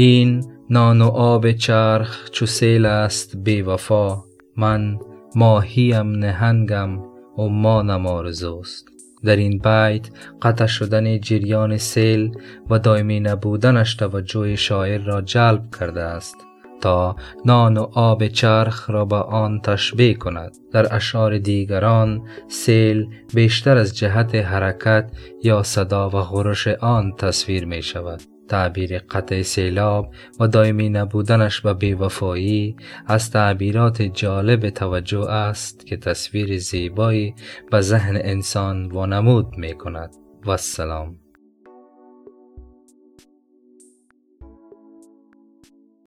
این نان و آب چرخ چو سیل است بی وفا. من ماهیم نهنگم عمانم آرزوست. در این بیت قطع شدن جریان سیل و دائمی نبودنش توجه شاعر را جلب کرده است تا نان و آب چرخ را به آن تشبیه کند. در اشعار دیگران سیل بیشتر از جهت حرکت یا صدا و غرش آن تصویر می شود تعبیر قطع سیلاب و دائمی نبودنش و بیوفایی از تعبیرات جالب توجه است که تصویر زیبایی به ذهن انسان وانمود می کند و السلام.